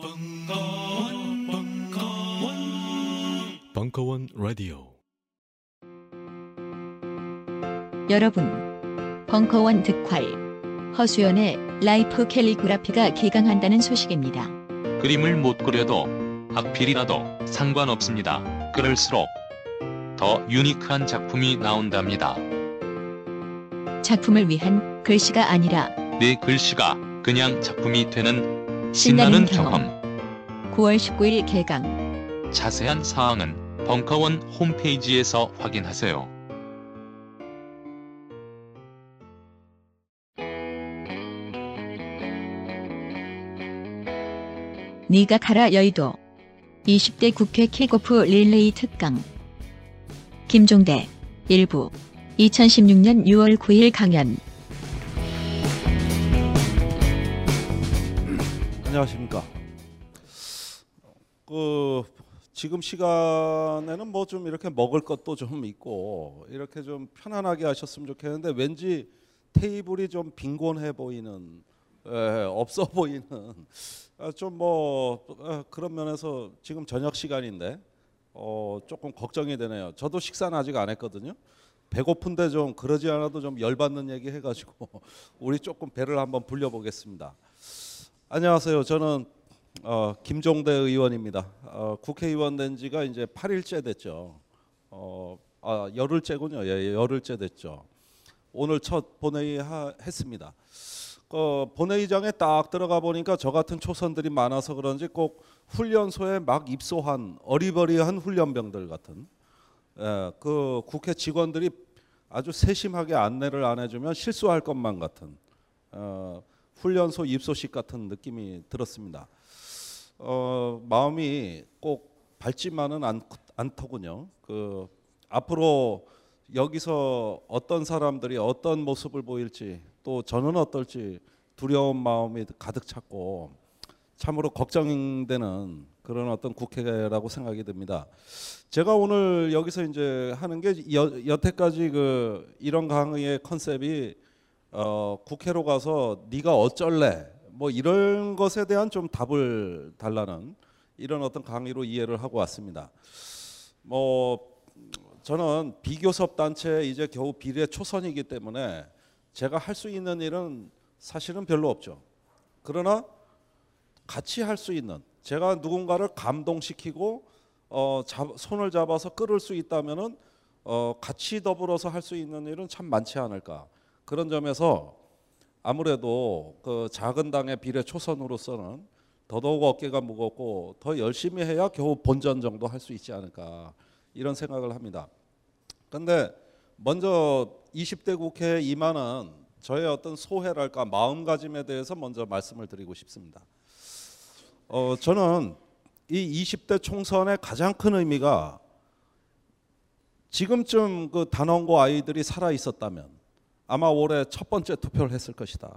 벙커원, 벙커원, 벙커원 라디오. 여러분, 벙커원 특활 허수연의 life 캘리그라피가 개강한다는 소식입니다. 그림을 못 그려도 악필이라도 상관없습니다. 그럴수록 더 unique한 작품이 나온답니다. 작품을 위한 글씨가 아니라 내 글씨가 그냥 작품이 되는 신나는. 경험. 9월 19일 개강. 자세한 사항은 벙커원 홈페이지에서 확인하세요. 네가 가라 여의도 20대 국회 킥오프 릴레이 특강 김종대 일부 2016년 6월 9일 강연 안녕하십니까. 그 지금 시간에는 뭐 좀 이렇게 먹을 것도 좀 있고 이렇게 좀 편안하게 하셨으면 좋겠는데 왠지 테이블이 좀 빈곤해 보이는 에, 없어 보이는 아, 좀뭐 그런 면에서 지금 저녁 시간인데 어, 조금 걱정이 되네요. 저도 식사는 아직 안 했거든요. 배고픈데 좀 그러지 않아도 좀 열받는 얘기 해가지고 우리 조금 배를 한번 불려보겠습니다. 안녕하세요. 저는 어, 김종대 의원입니다. 어, 국회의원 된 지가 이제 8일째 됐죠. 어, 아, 열흘째군요. 예, 열흘째 됐죠. 오늘 첫 본회의 하, 했습니다. 그 본회의장에 딱 들어가 보니까 저 같은 초선들이 많아서 그런지 꼭 훈련소에 막 입소한 어리버리한 훈련병들 같은 예, 그 국회 직원들이 아주 세심하게 안내를 안 해주면 실수할 것만 같은 어, 훈련소 입소식 같은 느낌이 들었습니다. 어, 마음이 꼭 밝지만은 않, 않더군요. 그 앞으로 여기서 어떤 사람들이 어떤 모습을 보일지 또 저는 어떨지 두려운 마음이 가득 찼고 참으로 걱정되는 그런 어떤 국회라고 생각이 듭니다. 제가 오늘 여기서 이제 하는 게 여, 여태까지 그 이런 강의의 컨셉이 어, 국회로 가서 네가 어쩔래 뭐 이런 것에 대한 좀 답을 달라는 이런 어떤 강의로 이해를 하고 왔습니다. 뭐 저는 비교섭 단체 이제 겨우 비례 초선이기 때문에 제가 할 수 있는 일은 사실은 별로 없죠. 그러나 같이 할 수 있는 제가 누군가를 감동시키고 어, 잡, 손을 잡아서 끌을 수 있다면은 어, 같이 더불어서 할 수 있는 일은 참 많지 않을까 그런 점에서 아무래도 그 작은 당의 비례 초선으로서는 더더욱 어깨가 무겁고 더 열심히 해야 겨우 본전 정도 할 수 있지 않을까 이런 생각을 합니다. 근데 먼저 20대 국회에 임하는 저의 어떤 소회랄까 마음가짐에 대해서 먼저 말씀을 드리고 싶습니다. 어, 저는 이 20대 총선의 가장 큰 의미가 지금쯤 그 단원고 아이들이 살아 있었다면 아마 올해 첫 번째 투표를 했을 것이다.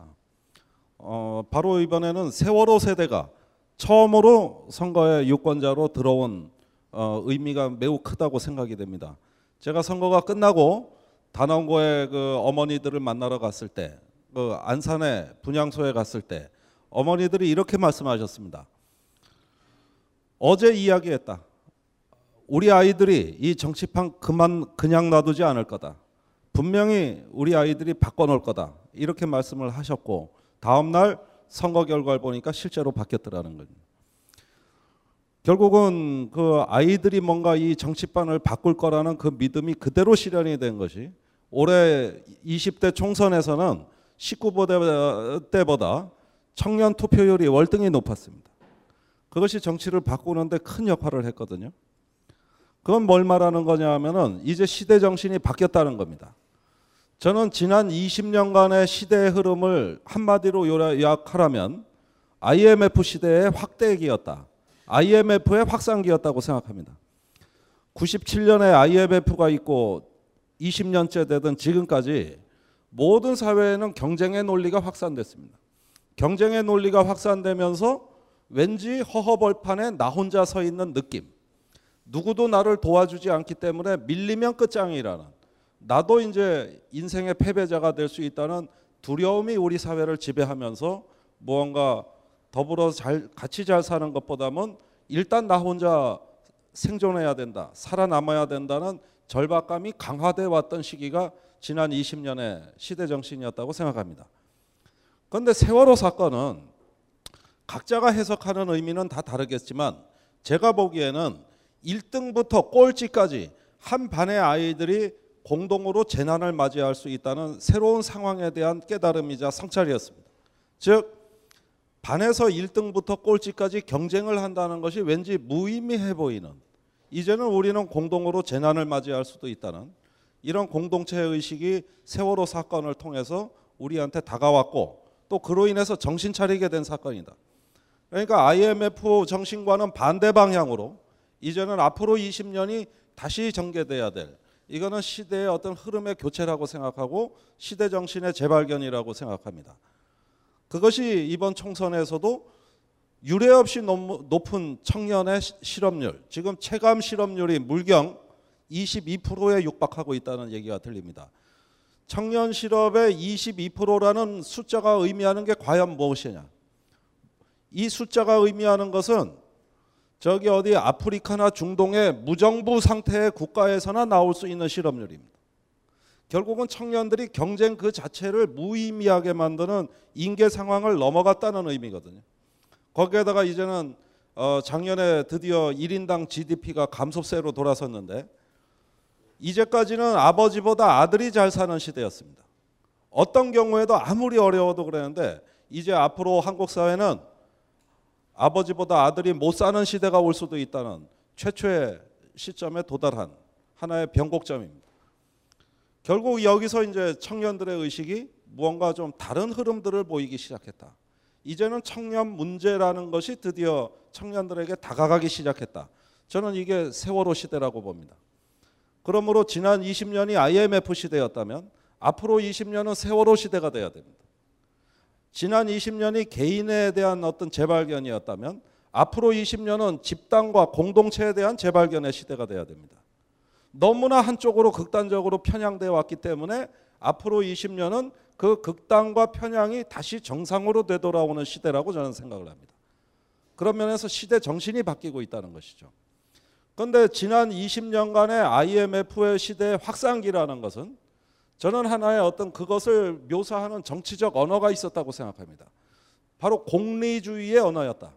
어, 바로 이번에는 세월호 세대가 처음으로 선거에 유권자로 들어온 어, 의미가 매우 크다고 생각이 됩니다. 제가 선거가 끝나고 단원고의 그 어머니들을 만나러 갔을 때, 그 안산의 분향소에 갔을 때 어머니들이 이렇게 말씀하셨습니다. 어제 이야기했다. 우리 아이들이 이 정치판 그만 그냥 놔두지 않을 거다. 분명히 우리 아이들이 바꿔놓을 거다. 이렇게 말씀을 하셨고 다음 날 선거 결과를 보니까 실제로 바뀌었더라는 거죠. 결국은 그 아이들이 뭔가 이 정치판을 바꿀 거라는 그 믿음이 그대로 실현이 된 것이 올해 20대 총선에서는 19대 때보다 청년 투표율이 월등히 높았습니다. 그것이 정치를 바꾸는데 큰 역할을 했거든요. 그건 뭘 말하는 거냐 하면은 이제 시대 정신이 바뀌었다는 겁니다. 저는 지난 20년간의 시대의 흐름을 한마디로 요약하라면 IMF 시대의 확대기였다. IMF의 확산기였다고 생각합니다. 97년에 IMF가 있고 20년째 되던 지금까지 모든 사회에는 경쟁의 논리가 확산됐습니다. 경쟁의 논리가 확산되면서 왠지 허허벌판에 나 혼자 서 있는 느낌. 누구도 나를 도와주지 않기 때문에 밀리면 끝장이라는 나도 이제 인생의 패배자가 될 수 있다는 두려움이 우리 사회를 지배하면서 무언가 더불어 잘 같이 잘 사는 것보다는 일단 나 혼자 생존해야 된다, 살아남아야 된다는 절박감이 강화돼 왔던 시기가 지난 20년의 시대 정신이었다고 생각합니다. 그런데 세월호 사건은 각자가 해석하는 의미는 다 다르겠지만 제가 보기에는 1등부터 꼴찌까지 한 반의 아이들이 공동으로 재난을 맞이할 수 있다는 새로운 상황에 대한 깨달음이자 성찰이었습니다. 즉 반에서 1등부터 꼴찌까지 경쟁을 한다는 것이 왠지 무의미해 보이는 이제는 우리는 공동으로 재난을 맞이할 수도 있다는 이런 공동체 의식이 세월호 사건을 통해서 우리한테 다가왔고 또 그로 인해서 정신 차리게 된 사건이다. 그러니까 IMF 정신과는 반대 방향으로 이제는 앞으로 20년이 다시 전개돼야 될 이거는 시대의 어떤 흐름의 교체라고 생각하고 시대 정신의 재발견이라고 생각합니다. 그것이 이번 총선에서도 유례 없이 높은 청년의 실업률, 지금 체감 실업률이 물경 22%에 육박하고 있다는 얘기가 들립니다. 청년 실업의 22%라는 숫자가 의미하는 게 과연 무엇이냐? 이 숫자가 의미하는 것은 저기 어디 아프리카나 중동의 무정부 상태의 국가에서나 나올 수 있는 실업률입니다. 결국은 청년들이 경쟁 그 자체를 무의미하게 만드는 인계 상황을 넘어갔다는 의미거든요. 거기에다가 이제는 어 작년에 드디어 1인당 GDP가 감소세로 돌아섰는데 이제까지는 아버지보다 아들이 잘 사는 시대였습니다. 어떤 경우에도 아무리 어려워도 그러는데 이제 앞으로 한국 사회는 아버지보다 아들이 못 사는 시대가 올 수도 있다는 최초의 시점에 도달한 하나의 변곡점입니다. 결국 여기서 이제 청년들의 의식이 무언가 좀 다른 흐름들을 보이기 시작했다. 이제는 청년 문제라는 것이 드디어 청년들에게 다가가기 시작했다. 저는 이게 세월호 시대라고 봅니다. 그러므로 지난 20년이 IMF 시대였다면 앞으로 20년은 세월호 시대가 돼야 됩니다. 지난 20년이 개인에 대한 어떤 재발견이었다면 앞으로 20년은 집단과 공동체에 대한 재발견의 시대가 돼야 됩니다. 너무나 한쪽으로 극단적으로 편향되어 왔기 때문에 앞으로 20년은 그 극단과 편향이 다시 정상으로 되돌아오는 시대라고 저는 생각을 합니다. 그런 면에서 시대 정신이 바뀌고 있다는 것이죠. 그런데 지난 20년간의 IMF의 시대의 확산기라는 것은 저는 하나의 어떤 그것을 묘사하는 정치적 언어가 있었다고 생각합니다. 바로 공리주의의 언어였다.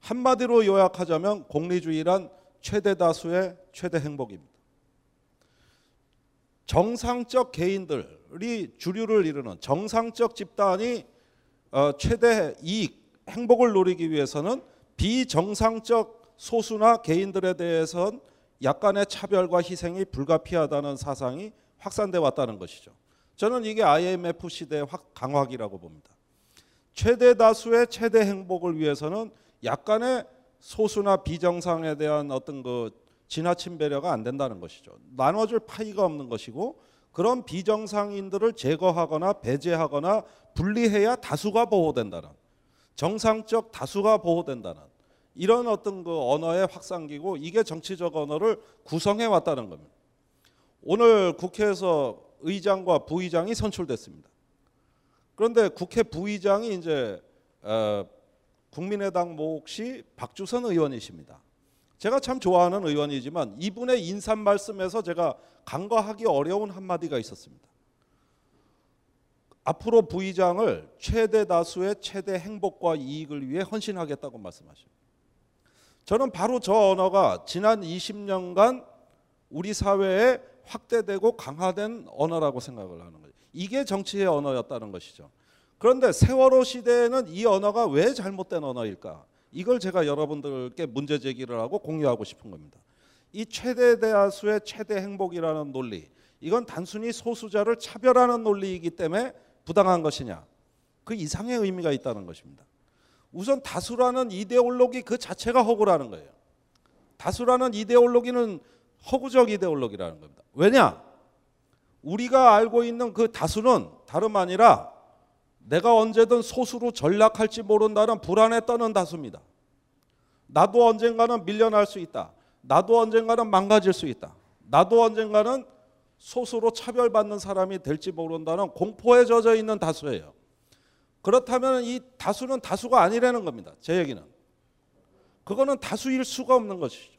한마디로 요약하자면 공리주의란 최대 다수의 최대 행복입니다. 정상적 개인들이 주류를 이루는 정상적 집단이 어, 최대 이익, 행복을 누리기 위해서는 비정상적 소수나 개인들에 대해선 약간의 차별과 희생이 불가피하다는 사상이 확산돼 왔다는 것이죠. 저는 이게 IMF 시대의 강화기라고 봅니다. 최대 다수의 최대 행복을 위해서는 약간의 소수나 비정상에 대한 어떤 그 지나친 배려가 안 된다는 것이죠. 나눠줄 파이가 없는 것이고 그런 비정상인들을 제거하거나 배제하거나 분리해야 다수가 보호된다는 정상적 다수가 보호된다는 이런 어떤 그 언어의 확산기고 이게 정치적 언어를 구성해 왔다는 겁니다. 오늘 국회에서 의장과 부의장이 선출됐습니다. 그런데 국회 부의장이 이제 어, 국민의당 몫이 박주선 의원이십니다. 제가 참 좋아하는 의원이지만 이분의 인사 말씀에서 제가 간과하기 어려운 한마디가 있었습니다. 앞으로 부의장을 최대 다수의 최대 행복과 이익을 위해 헌신하겠다고 말씀하십니다. 저는 바로 저 언어가 지난 20년간 우리 사회에 확대되고 강화된 언어라고 생각을 하는 거죠. 이게 정치의 언어였다는 것이죠. 그런데 세월호 시대에는 이 언어가 왜 잘못된 언어일까? 이걸 제가 여러분들께 문제 제기를 하고 공유하고 싶은 겁니다. 이 최대 대다수의 최대 행복이라는 논리, 이건 단순히 소수자를 차별하는 논리이기 때문에 부당한 것이냐? 그 이상의 의미가 있다는 것입니다. 우선 다수라는 이데올로기 그 자체가 허구라는 거예요. 다수라는 이데올로기는 허구적 이데올로기라는 겁니다. 왜냐? 우리가 알고 있는 그 다수는 다름 아니라 내가 언제든 소수로 전락할지 모른다는 불안에 떠는 다수입니다. 나도 언젠가는 밀려날 수 있다. 나도 언젠가는 망가질 수 있다. 나도 언젠가는 소수로 차별받는 사람이 될지 모른다는 공포에 젖어 있는 다수예요. 그렇다면 이 다수는 다수가 아니라는 겁니다. 제 얘기는. 그거는 다수일 수가 없는 것이죠.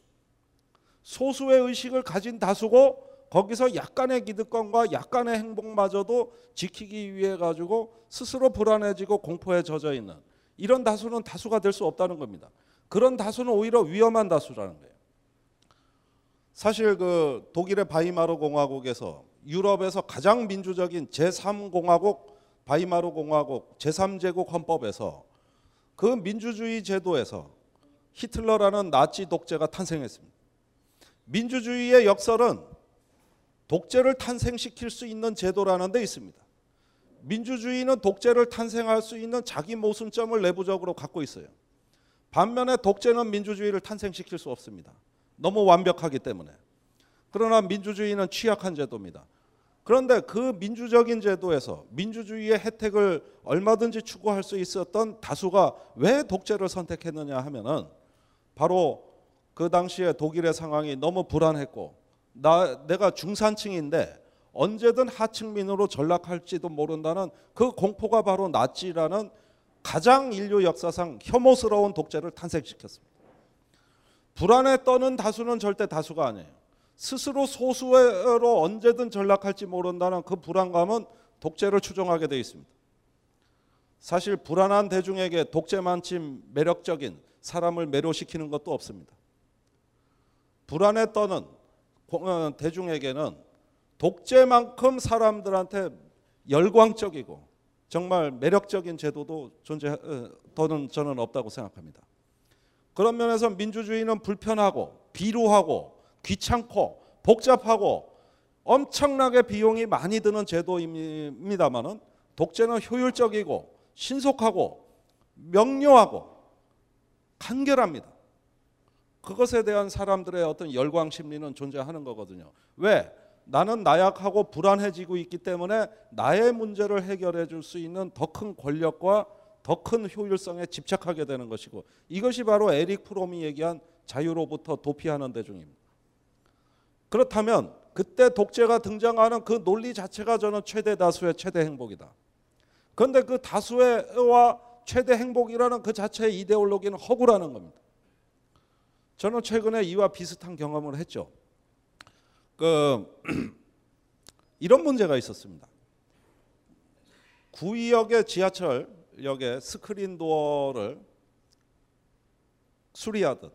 소수의 의식을 가진 다수고 거기서 약간의 기득권과 약간의 행복마저도 지키기 위해 가지고 스스로 불안해지고 공포에 젖어 있는 이런 다수는 다수가 될 수 없다는 겁니다. 그런 다수는 오히려 위험한 다수라는 거예요. 사실 그 독일의 바이마르 공화국에서 유럽에서 가장 민주적인 제3공화국 바이마르 공화국 제3제국 헌법에서 그 민주주의 제도에서 히틀러라는 나치 독재가 탄생했습니다. 민주주의의 역설은 독재를 탄생시킬 수 있는 제도라는 데 있습니다. 민주주의는 독재를 탄생할 수 있는 자기 모순점을 내부적으로 갖고 있어요. 반면에 독재는 민주주의를 탄생시킬 수 없습니다. 너무 완벽하기 때문에. 그러나 민주주의는 취약한 제도입니다. 그런데 그 민주적인 제도에서 민주주의의 혜택을 얼마든지 추구할 수 있었던 다수가 왜 독재를 선택했느냐 하면은 바로 그 당시에 독일의 상황이 너무 불안했고 나 내가 중산층인데 언제든 하층민으로 전락할지도 모른다는 그 공포가 바로 나치라는 가장 인류 역사상 혐오스러운 독재를 탄생시켰습니다. 불안에 떠는 다수는 절대 다수가 아니에요. 스스로 소수로 언제든 전락할지 모른다는 그 불안감은 독재를 추종하게 되어 있습니다. 사실 불안한 대중에게 독재만큼 매력적인 사람을 매료시키는 것도 없습니다. 불안에 떠는 어, 대중에게는 독재만큼 사람들한테 열광적이고 정말 매력적인 제도도 존재 더는 저는 없다고 생각합니다. 그런 면에서 민주주의는 불편하고 비루하고 귀찮고 복잡하고 엄청나게 비용이 많이 드는 제도입니다만은 독재는 효율적이고 신속하고 명료하고 간결합니다. 그것에 대한 사람들의 어떤 열광 심리는 존재하는 거거든요. 왜? 나는 나약하고 불안해지고 있기 때문에 나의 문제를 해결해 줄 수 있는 더 큰 권력과 더 큰 효율성에 집착하게 되는 것이고 이것이 바로 에릭 프롬이 얘기한 자유로부터 도피하는 대중입니다. 그렇다면 그때 독재가 등장하는 그 논리 자체가 저는 최대 다수의 최대 행복이다. 그런데 그 다수와 최대 행복이라는 그 자체의 이데올로기는 허구라는 겁니다. 저는 최근에 이와 비슷한 경험을 했죠. 그 이런 문제가 있었습니다. 구의역의 지하철역에 스크린 도어를 수리하듯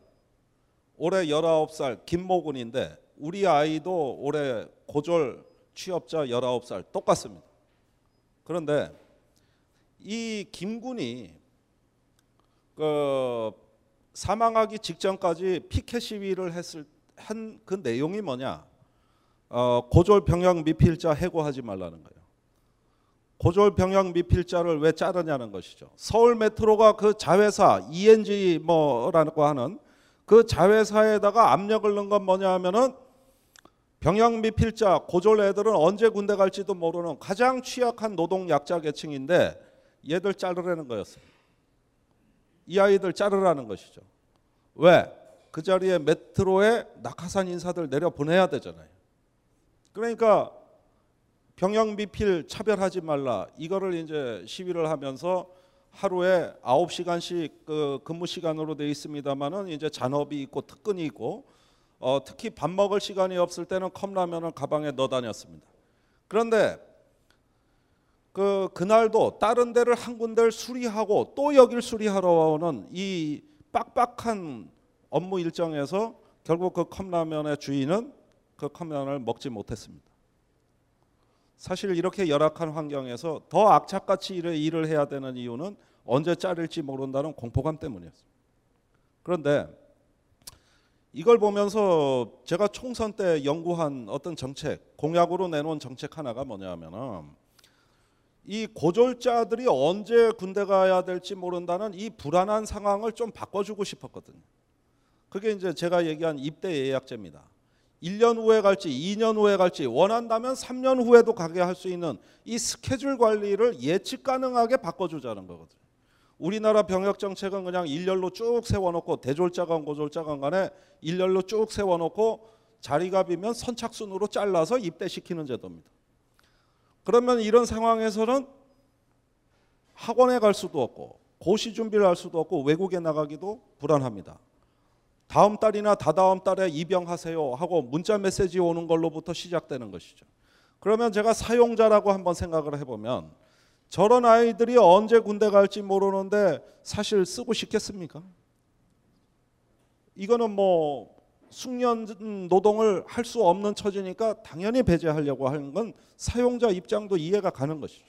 올해 19살 김모군인데 우리 아이도 올해 고졸 취업자 19살 똑같습니다. 그런데 이 김군이 그 사망하기 직전까지 피켓 시위를 했을 한 그 내용이 뭐냐? 어, 고졸 병역 미필자 해고하지 말라는 거예요. 고졸 병역 미필자를 왜 자르냐는 것이죠. 서울 메트로가 그 자회사 ENG 뭐라고 하는 그 자회사에다가 압력을 넣은 건 뭐냐 하면은 병역 미필자 고졸 애들은 언제 군대 갈지도 모르는 가장 취약한 노동 약자 계층인데 얘들 자르라는 거였습니다. 이 아이들 자르라는 것이죠. 왜? 그 자리에 메트로에 낙하산 인사들 내려 보내야 되잖아요. 그러니까 병역 미필 차별하지 말라. 이거를 이제 시위를 하면서 하루에 9시간씩 그 근무 시간으로 돼 있습니다만은 이제 잔업이 있고 특근이 있고 어, 특히 밥 먹을 시간이 없을 때는 컵라면을 가방에 넣어 다녔습니다. 그런데 그 그날도 다른 데를 한 군데를 수리하고 또 여길 수리하러 오는 이 빡빡한 업무 일정에서 결국 그 컵라면의 주인은 그 컵라면을 먹지 못했습니다. 사실 이렇게 열악한 환경에서 더 악착같이 일을 해야 되는 이유는 언제 자를지 모른다는 공포감 때문이었습니다. 그런데 이걸 보면서 제가 총선 때 연구한 어떤 정책, 공약으로 내놓은 정책 하나가 뭐냐면은 이 고졸자들이 언제 군대 가야 될지 모른다는 이 불안한 상황을 좀 바꿔주고 싶었거든요. 그게 이제 제가 얘기한 입대 예약제입니다. 1년 후에 갈지 2년 후에 갈지 원한다면 3년 후에도 가게 할 수 있는 이 스케줄 관리를 예측 가능하게 바꿔주자는 거거든요. 우리나라 병역 정책은 그냥 일렬로 쭉 세워놓고 대졸자건 고졸자건 간에 일렬로 쭉 세워놓고 자리가 비면 선착순으로 잘라서 입대시키는 제도입니다. 그러면 이런 상황에서는 학원에 갈 수도 없고 고시 준비를 할 수도 없고 외국에 나가기도 불안합니다. 다음 달이나 다다음 달에 입영하세요 하고 문자 메시지 오는 걸로부터 시작되는 것이죠. 그러면 제가 사용자라고 한번 생각을 해보면 저런 아이들이 언제 군대 갈지 모르는데 사실 쓰고 싶겠습니까? 이거는 뭐 숙련 노동을 할 수 없는 처지니까 당연히 배제하려고 하는 건 사용자 입장도 이해가 가는 것이죠.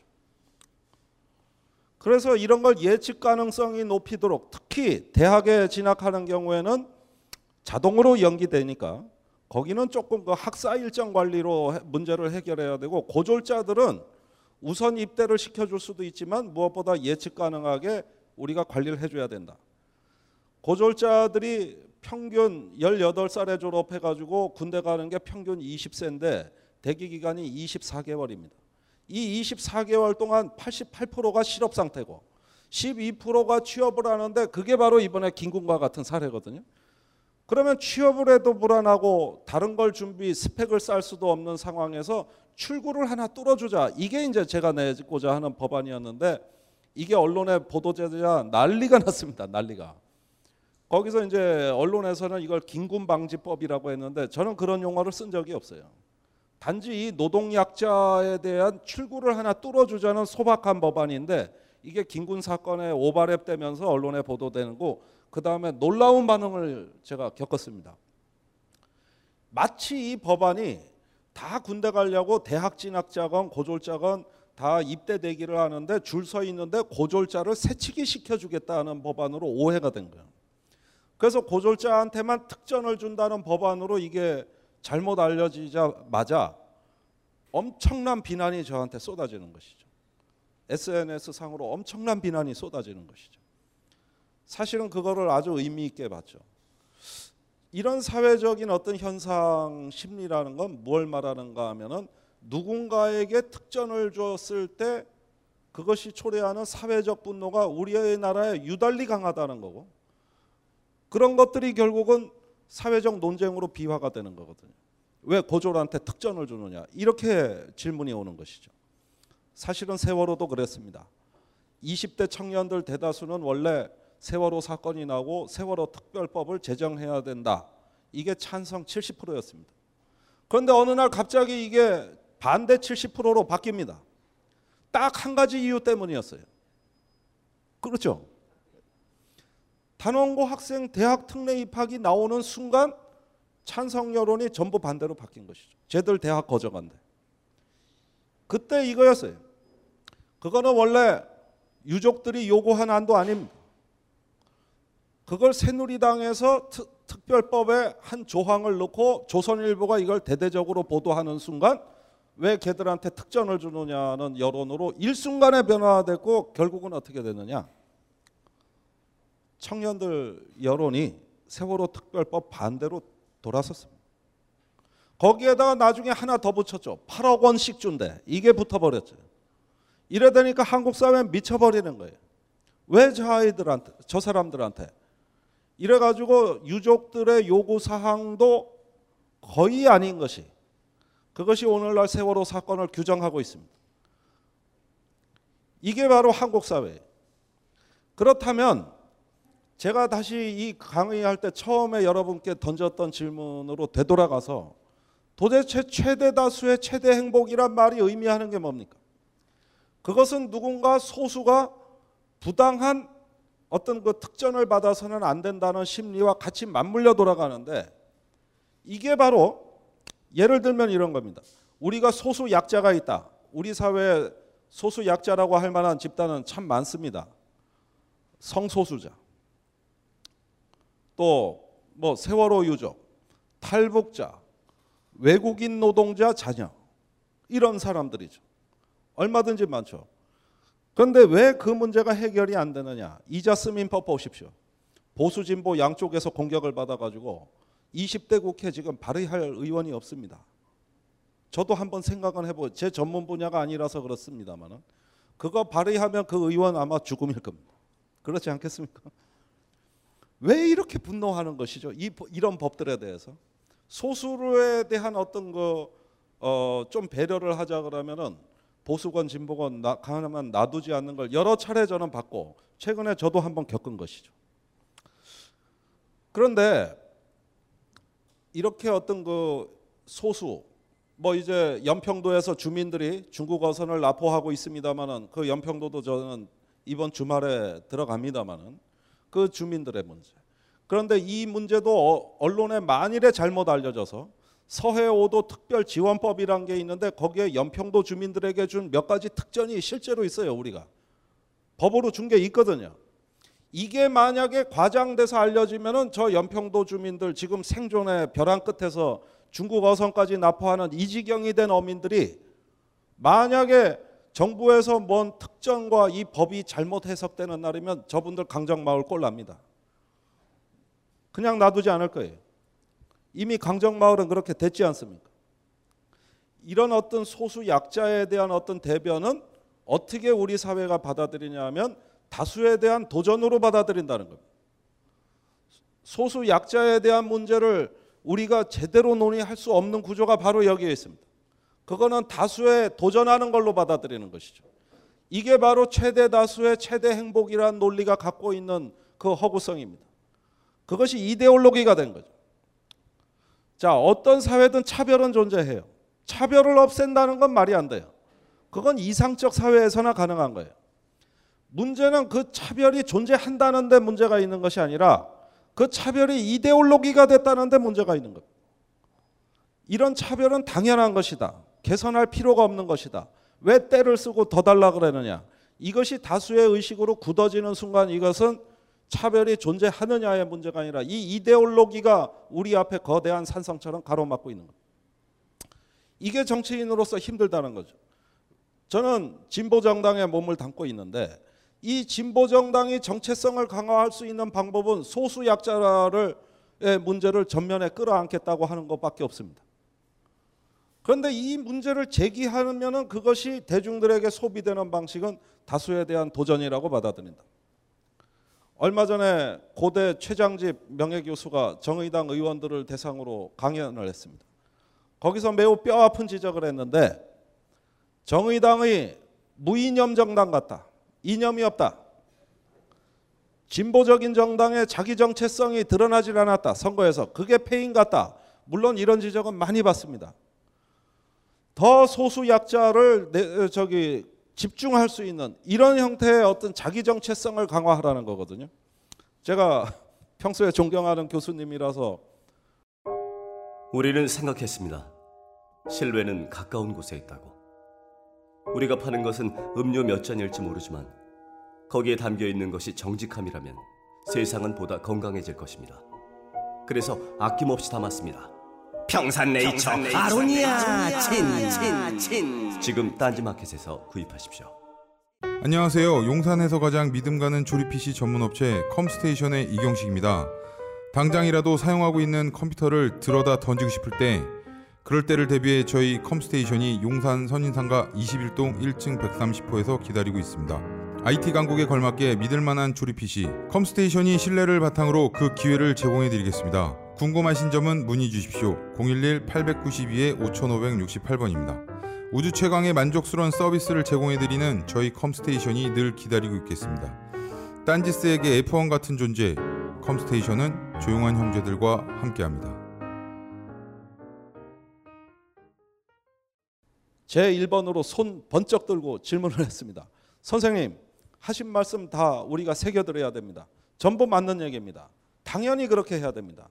그래서 이런 걸 예측 가능성이 높이도록 특히 대학에 진학하는 경우에는 자동으로 연기되니까 거기는 조금 그 학사 일정 관리로 해- 문제를 해결해야 되고 고졸자들은 우선 입대를 시켜줄 수도 있지만 무엇보다 예측 가능하게 우리가 관리를 해줘야 된다. 고졸자들이 평균 18살에 졸업해 가지고 군대 가는 게 평균 20세인데 대기 기간이 24개월입니다. 이 24개월 동안 88%가 실업 상태고 12%가 취업을 하는데 그게 바로 이번에 김군과 같은 사례거든요. 그러면 취업을 해도 불안하고 다른 걸 준비 스펙을 쌓을 수도 없는 상황에서 출구를 하나 뚫어주자 이게 이제 제가 내고자 하는 법안이었는데 이게 언론에 보도되자 난리가 났습니다. 난리가. 거기서 이제 언론에서는 이걸 긴군 방지법이라고 했는데 저는 그런 용어를 쓴 적이 없어요. 단지 이 노동약자에 대한 출구를 하나 뚫어주자는 소박한 법안인데 이게 긴군 사건에 오바랩되면서 언론에 보도되는 거 그 다음에 놀라운 반응을 제가 겪었습니다. 마치 이 법안이 다 군대 가려고 대학 진학자건 고졸자건 다 입대 대기를 하는데 줄 서 있는데 고졸자를 새치기 시켜주겠다는 법안으로 오해가 된 거예요. 그래서 고졸자한테만 특전을 준다는 법안으로 이게 잘못 알려지자마자 엄청난 비난이 저한테 쏟아지는 것이죠. SNS 상으로 엄청난 비난이 쏟아지는 것이죠. 사실은 그거를 아주 의미 있게 봤죠. 이런 사회적인 어떤 현상 심리라는 건 뭘 말하는가 하면은 누군가에게 특전을 줬을 때 그것이 초래하는 사회적 분노가 우리의 나라에 유달리 강하다는 거고 그런 것들이 결국은 사회적 논쟁으로 비화가 되는 거거든요. 왜 고졸한테 특전을 주느냐 이렇게 질문이 오는 것이죠. 사실은 세월호도 그랬습니다. 20대 청년들 대다수는 원래 세월호 사건이 나고 세월호 특별법을 제정해야 된다. 이게 찬성 70%였습니다. 그런데 어느 날 갑자기 이게 반대 70%로 바뀝니다. 딱 한 가지 이유 때문이었어요. 그렇죠? 단원고 학생 대학 특례 입학이 나오는 순간 찬성 여론이 전부 반대로 바뀐 것이죠. 쟤들 대학 거저간대. 그때 이거였어요. 그거는 원래 유족들이 요구한 안도 아닙니다. 그걸 새누리당에서 특, 특별법에 한 조항을 넣고 조선일보가 이걸 대대적으로 보도하는 순간 왜 걔들한테 특전을 주느냐는 여론으로 일순간에 변화됐고 결국은 어떻게 되느냐? 청년들 여론이 세월호 특별법 반대로 돌아섰습니다. 거기에다가 나중에 하나 더 붙였죠. 8억 원씩 준대. 이게 붙어버렸죠. 이래 되니까 한국 사회 미쳐버리는 거예요. 왜 저 아이들한테, 저 사람들한테? 이래가지고 유족들의 요구 사항도 거의 아닌 것이 그것이 오늘날 세월호 사건을 규정하고 있습니다. 이게 바로 한국 사회예요. 그렇다면 제가 다시 이 강의할 때 처음에 여러분께 던졌던 질문으로 되돌아가서 도대체 최대 다수의 최대 행복이란 말이 의미하는 게 뭡니까? 그것은 누군가 소수가 부당한 어떤 그 특전을 받아서는 안 된다는 심리와 같이 맞물려 돌아가는데 이게 바로 예를 들면 이런 겁니다. 우리가 소수 약자가 있다. 우리 사회에 소수 약자라고 할 만한 집단은 참 많습니다. 성소수자. 또 뭐 세월호 유족, 탈북자, 외국인 노동자 자녀 이런 사람들이죠. 얼마든지 많죠. 그런데 왜 그 문제가 해결이 안 되느냐? 이자 스민법 보십시오. 보수 진보 양쪽에서 공격을 받아가지고 20대 국회 지금 발의할 의원이 없습니다. 저도 한번 생각은 해보. 제 전문 분야가 아니라서 그렇습니다만은 그거 발의하면 그 의원 아마 죽음일 겁니다. 그렇지 않겠습니까? 왜 이렇게 분노하는 것이죠? 이 이런 법들에 대해서 소수에 대한 어떤 그 어, 좀 배려를 하자 그러면은 보수건 진보건 나, 가만 놔두지 않는 걸 여러 차례 저는 봤고 최근에 저도 한번 겪은 것이죠. 그런데 이렇게 어떤 그 소수 뭐 이제 연평도에서 주민들이 중국 어선을 납포하고 있습니다마는 그 연평도도 저는 이번 주말에 들어갑니다마는 그 주민들의 문제. 그런데 이 문제도 어- 언론에 만일에 잘못 알려져서 서해오도 특별 지원법이란 게 있는데 거기에 연평도 주민들에게 준 몇 가지 특전이 실제로 있어요 우리가 법으로 준 게 있거든요. 이게 만약에 과장돼서 알려지면은 저 연평도 주민들 지금 생존의 벼랑 끝에서 중국 어선까지 납포하는 이 지경이 된 어민들이 만약에 정부에서 뭔 특전과 이 법이 잘못 해석되는 날이면 저분들 강정마을 꼴납니다. 그냥 놔두지 않을 거예요. 이미 강정마을은 그렇게 됐지 않습니까? 이런 어떤 소수 약자에 대한 어떤 대변은 어떻게 우리 사회가 받아들이냐면 다수에 대한 도전으로 받아들인다는 겁니다. 소수 약자에 대한 문제를 우리가 제대로 논의할 수 없는 구조가 바로 여기에 있습니다. 그거는 다수에 도전하는 걸로 받아들이는 것이죠. 이게 바로 최대 다수의 최대 행복이라는 논리가 갖고 있는 그 허구성입니다. 그것이 이데올로기가 된 거죠. 자, 어떤 사회든 차별은 존재해요. 차별을 없앤다는 건 말이 안 돼요. 그건 이상적 사회에서나 가능한 거예요. 문제는 그 차별이 존재한다는 데 문제가 있는 것이 아니라 그 차별이 이데올로기가 됐다는 데 문제가 있는 겁니다. 이런 차별은 당연한 것이다. 개선할 필요가 없는 것이다. 왜 때를 쓰고 더 달라 그러느냐? 이것이 다수의 의식으로 굳어지는 순간 이것은 차별이 존재하느냐의 문제가 아니라 이 이데올로기가 우리 앞에 거대한 산성처럼 가로막고 있는 겁니다. 이게 정치인으로서 힘들다는 거죠. 저는 진보 정당에 몸을 담고 있는데 이 진보 정당이 정체성을 강화할 수 있는 방법은 소수 약자를 의 문제를 전면에 끌어안겠다고 하는 것밖에 없습니다. 그런데 이 문제를 제기하면은 그것이 대중들에게 소비되는 방식은 다수에 대한 도전이라고 받아들인다. 얼마 전에 고대 최장집 명예교수가 정의당 의원들을 대상으로 강연을 했습니다. 거기서 매우 뼈아픈 지적을 했는데 정의당의 무이념 정당 같다. 이념이 없다. 진보적인 정당의 자기 정체성이 드러나질 않았다. 선거에서 그게 패인 같다. 물론 이런 지적은 많이 받습니다. 더 소수 약자를 내, 저기 집중할 수 있는 이런 형태의 어떤 자기 정체성을 강화하라는 거거든요. 제가 평소에 존경하는 교수님이라서 우리는 생각했습니다. 실외는 가까운 곳에 있다고. 우리가 파는 것은 음료 몇 잔일지 모르지만 거기에 담겨 있는 것이 정직함이라면 세상은 보다 건강해질 것입니다. 그래서 아낌없이 담았습니다. 평산네이처, 아로니아 친친친 지금 딴지마켓에서 구입하십시오. 안녕하세요. 용산에서 가장 믿음 가는 조립 PC 전문 업체 컴스테이션의 이경식입니다. 당장이라도 사용하고 있는 컴퓨터를 들어다 던지고 싶을 때 그럴 때를 대비해 저희 컴스테이션이 용산 선인상가 21동 1층 130호에서 기다리고 있습니다. IT 강국에 걸맞게 믿을 만한 조립 PC 컴스테이션이 신뢰를 바탕으로 그 기회를 제공해 드리겠습니다. 궁금하신 점은 문의 주십시오. 011-892-5568번입니다. 우주 최강의 만족스러운 서비스를 제공해드리는 저희 컴스테이션이 늘 기다리고 있겠습니다. 딴지스에게 F1 같은 존재, 컴스테이션은 조용한 형제들과 함께합니다. 제 1번으로 손 번쩍 들고 질문을 했습니다. 선생님, 하신 말씀 다 우리가 새겨들어야 됩니다. 전부 맞는 얘기입니다. 당연히 그렇게 해야 됩니다.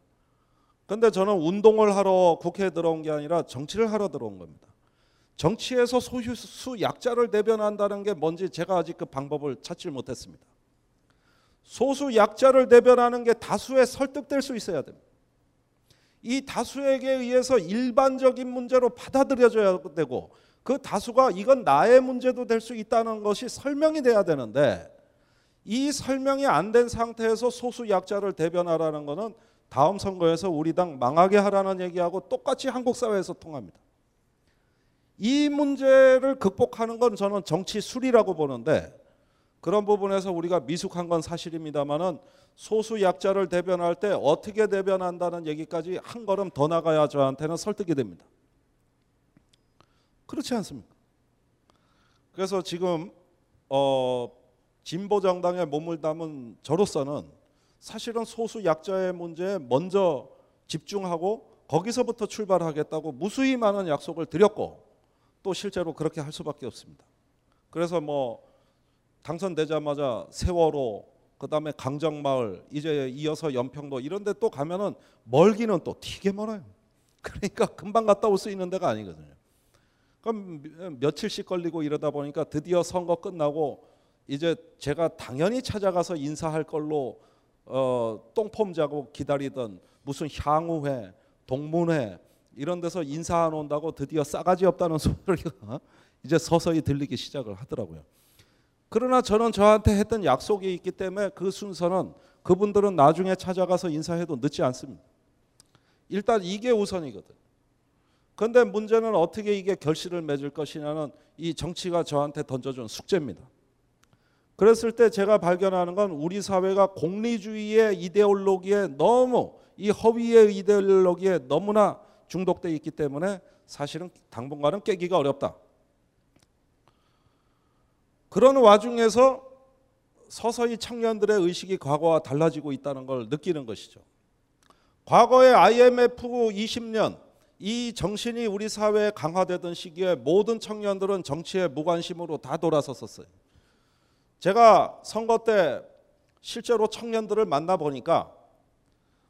근데 저는 운동을 하러 국회에 들어온 게 아니라 정치를 하러 들어온 겁니다. 정치에서 소수 약자를 대변한다는 게 뭔지 제가 아직 그 방법을 찾지 못했습니다. 소수 약자를 대변하는 게 다수에 설득될 수 있어야 됩니다. 이 다수에게 의해서 일반적인 문제로 받아들여져야 되고 그 다수가 이건 나의 문제도 될 수 있다는 것이 설명이 돼야 되는데 이 설명이 안 된 상태에서 소수 약자를 대변하라는 것은 다음 선거에서 우리 당 망하게 하라는 얘기하고 똑같이 한국 사회에서 통합니다. 이 문제를 극복하는 건 저는 정치 술이라고 보는데 그런 부분에서 우리가 미숙한 건 사실입니다만은 소수 약자를 대변할 때 어떻게 대변한다는 얘기까지 한 걸음 더 나가야 저한테는 설득이 됩니다. 그렇지 않습니까? 그래서 지금 어, 진보 정당에 몸을 담은 저로서는 사실은 소수 약자의 문제에 먼저 집중하고 거기서부터 출발하겠다고 무수히 많은 약속을 드렸고 또 실제로 그렇게 할 수밖에 없습니다. 그래서 뭐 당선되자마자 세월호 그다음에 강정마을 이제 이어서 연평도 이런 데 또 가면은 멀기는 또 되게 멀어요. 그러니까 금방 갔다 올 수 있는 데가 아니거든요. 그럼 며칠씩 걸리고 이러다 보니까 드디어 선거 끝나고 이제 제가 당연히 찾아가서 인사할 걸로 어, 똥폼 자고 기다리던 무슨 향후회, 동문회 이런 데서 인사 안 온다고 드디어 싸가지 없다는 소리가 이제 서서히 들리기 시작을 하더라고요. 그러나 저는 저한테 했던 약속이 있기 때문에 그 순서는 그분들은 나중에 찾아가서 인사해도 늦지 않습니다. 일단 이게 우선이거든. 그런데 문제는 어떻게 이게 결실을 맺을 것이냐는 이 정치가 저한테 던져준 숙제입니다. 그랬을 때 제가 발견하는 건 우리 사회가 공리주의의 이데올로기에 너무 이 허위의 이데올로기에 너무나 중독돼 있기 때문에 사실은 당분간은 깨기가 어렵다. 그런 와중에서 서서히 청년들의 의식이 과거와 달라지고 있다는 걸 느끼는 것이죠. 과거에 IMF 20년 이 정신이 우리 사회에 강화되던 시기에 모든 청년들은 정치에 무관심으로 다 돌아섰었어요. 제가 선거 때 실제로 청년들을 만나 보니까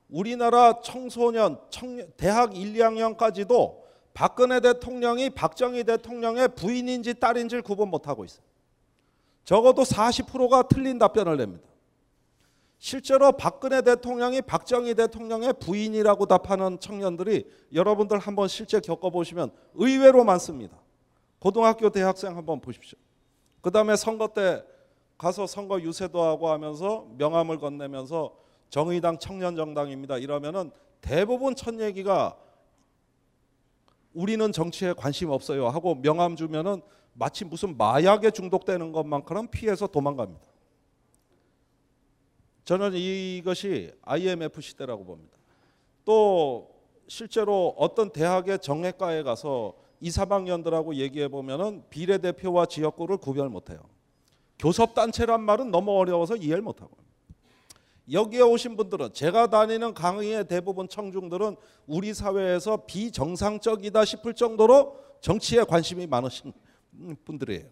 우리나라 청소년, 청년 대학 1, 2학년까지도 박근혜 대통령이 박정희 대통령의 부인인지 딸인지를 구분 못하고 있어요. 적어도 40%가 틀린 답변을 냅니다. 실제로 박근혜 대통령이 박정희 대통령의 부인이라고 답하는 청년들이 여러분들 한번 실제 겪어보시면 의외로 많습니다. 고등학교 대학생 한번 보십시오. 그 다음에 선거 때 가서 선거 유세도 하고 하면서 명함을 건네면서 정의당 청년 정당입니다. 이러면은 대부분 첫 얘기가 우리는 정치에 관심 없어요 하고 명함 주면은 마치 무슨 마약에 중독되는 것만큼 피해서 도망갑니다. 저는 이것이 IMF 시대라고 봅니다. 또 실제로 어떤 대학의 정외과에 가서 2, 3학년들하고 얘기해 보면은 비례대표와 지역구를 구별 못 해요. 교섭단체란 말은 너무 어려워서 이해를 못하고 여기에 오신 분들은 제가 다니는 강의의 대부분 청중들은 우리 사회에서 비정상적이다 싶을 정도로 정치에 관심이 많으신 분들이에요.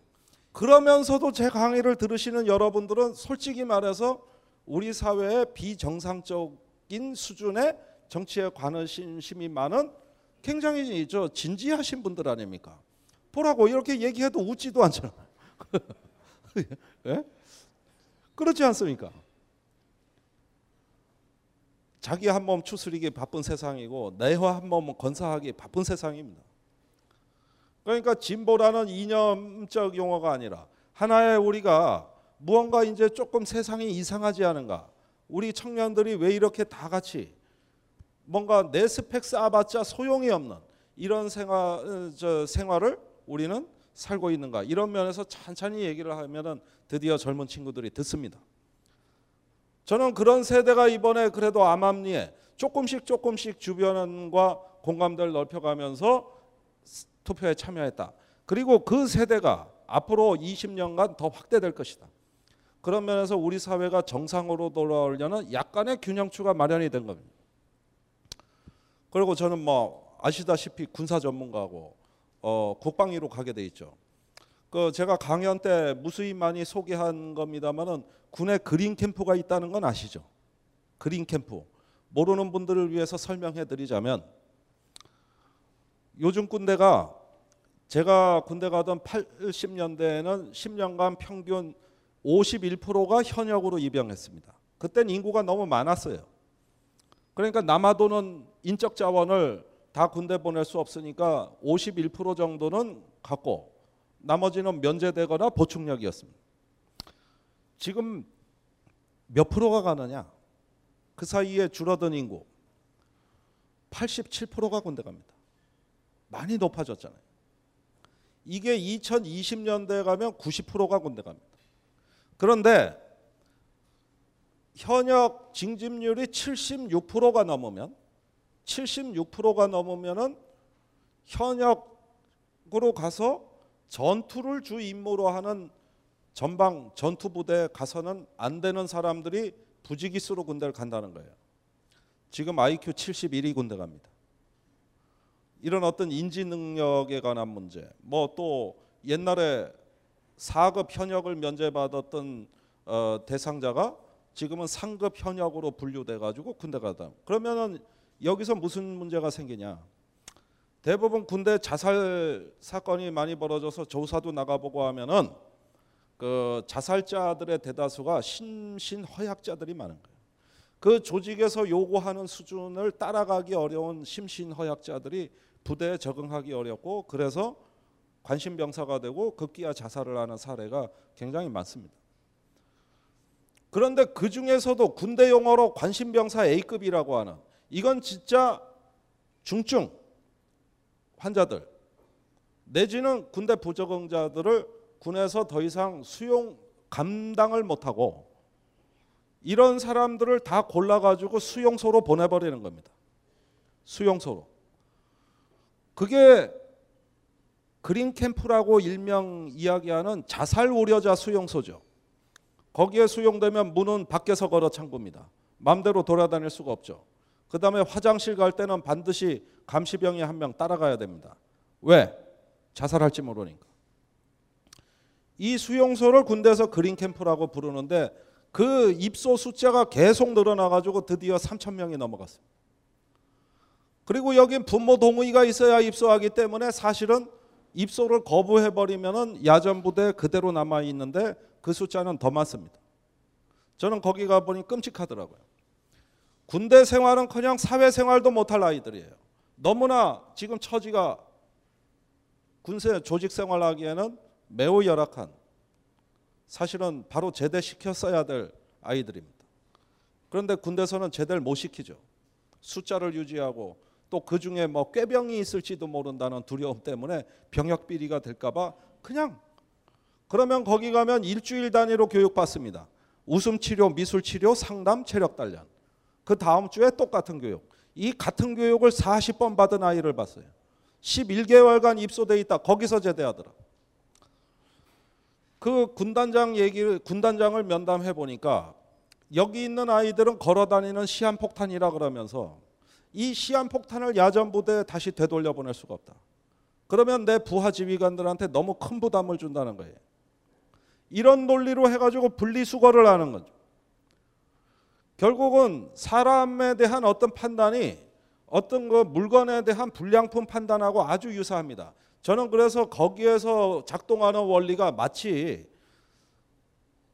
그러면서도 제 강의를 들으시는 여러분들은 솔직히 말해서 우리 사회의 비정상적인 수준의 정치에 관심이 많은 굉장히 저 진지하신 분들 아닙니까? 보라고 이렇게 얘기해도 웃지도 않잖아요. 예? 그렇지 않습니까? 자기 한 몸 추스리기 바쁜 세상이고 내화 한 몸 건사하기 바쁜 세상입니다. 그러니까 진보라는 이념적 용어가 아니라 하나의 우리가 무언가 이제 조금 세상이 이상하지 않은가? 우리 청년들이 왜 이렇게 다 같이 뭔가 내 스펙 쌓아봤자 소용이 없는 이런 생활 저 생활을 우리는 살고 있는가? 이런 면에서 천천히 얘기를 하면은 드디어 젊은 친구들이 듣습니다. 저는 그런 세대가 이번에 그래도 암암리에 조금씩 조금씩 주변과 공감대를 넓혀가면서 투표에 참여했다. 그리고 그 세대가 앞으로 20년간 더 확대될 것이다. 그런 면에서 우리 사회가 정상으로 돌아오려는 약간의 균형추가 마련이 된 겁니다. 그리고 저는 뭐 아시다시피 군사 전문가고 어, 국방위로 가게 돼 있죠. 그 제가 강연 때 무수히 많이 소개한 겁니다만은 군에 그린 캠프가 있다는 건 아시죠? 그린 캠프. 모르는 분들을 위해서 설명해 드리자면 요즘 군대가 제가 군대 가던 80년대에는 10년간 평균 51%가 현역으로 입영했습니다. 그땐 인구가 너무 많았어요. 그러니까 남아도는 인적 자원을 다 군대 보낼 수 없으니까 51% 정도는 갖고 나머지는 면제되거나 보충력이었습니다. 지금 몇 프로가 가느냐? 그 사이에 줄어든 인구 87%가 군대 갑니다. 많이 높아졌잖아요. 이게 2020년대에 가면 90%가 군대 갑니다. 그런데 현역 징집률이 76%가 넘으면 76%가 넘으면은 현역으로 가서 전투를 주 임무로 하는 전방 전투 부대에 가서는 안 되는 사람들이 부지기수로 군대를 간다는 거예요. 지금 IQ 71이 군대 갑니다. 이런 어떤 인지 능력에 관한 문제, 뭐 또 옛날에 4급 현역을 면제받았던 어, 대상자가 지금은 상급 현역으로 분류돼 가지고 군대 가다. 그러면은 여기서 무슨 문제가 생기냐? 대부분 군대 자살 사건이 많이 벌어져서 조사도 나가보고 하면은 그 자살자들의 대다수가 심신 허약자들이 많은 거예요. 그 조직에서 요구하는 수준을 따라가기 어려운 심신 허약자들이 부대에 적응하기 어렵고 그래서 관심병사가 되고 급기야 자살을 하는 사례가 굉장히 많습니다. 그런데 그 중에서도 군대 용어로 관심병사 A급이라고 하는 이건 진짜 중증 환자들 내지는 군대 부적응자들을 군에서 더 이상 수용 감당을 못하고 이런 사람들을 다 골라가지고 수용소로 보내버리는 겁니다. 수용소로. 그게 그린 캠프라고 일명 이야기하는 자살 우려자 수용소죠. 거기에 수용되면 문은 밖에서 걸어 창구입니다. 마음대로 돌아다닐 수가 없죠. 그 다음에 화장실 갈 때는 반드시 감시병이 한 명 따라가야 됩니다. 왜? 자살할지 모르니까. 이 수용소를 군대에서 그린 캠프라고 부르는데 그 입소 숫자가 계속 늘어나가지고 드디어 3천 명이 넘어갔습니다. 그리고 여긴 부모 동의가 있어야 입소하기 때문에 사실은 입소를 거부해 버리면은 야전 부대 그대로 남아 있는데 그 숫자는 더 많습니다. 저는 거기 가 보니 끔찍하더라고요. 군대 생활은커녕 사회 생활도 못할 아이들이에요. 너무나 지금 처지가 군세 조직 생활하기에는 매우 열악한 사실은 바로 제대시켰어야 될 아이들입니다. 그런데 군대에서는 제대를 못 시키죠. 숫자를 유지하고 또 그 중에 뭐 꾀병이 있을지도 모른다는 두려움 때문에 병역 비리가 될까봐 그냥 그러면 거기 가면 일주일 단위로 교육받습니다. 웃음 치료, 미술 치료, 상담, 체력 단련. 그 다음 주에 똑같은 교육. 이 같은 교육을 40번 받은 아이를 봤어요. 11개월간 입소돼 있다. 거기서 제대하더라. 그 군단장 얘기를 군단장을 면담해 보니까 여기 있는 아이들은 걸어 다니는 시한 폭탄이라 그러면서 이 시한 폭탄을 야전 부대에 다시 되돌려 보낼 수가 없다. 그러면 내 부하 지휘관들한테 너무 큰 부담을 준다는 거예요. 이런 논리로 해가지고 분리수거를 하는 거죠. 결국은 사람에 대한 어떤 판단이 어떤 그 물건에 대한 불량품 판단하고 아주 유사합니다. 저는 그래서 거기에서 작동하는 원리가 마치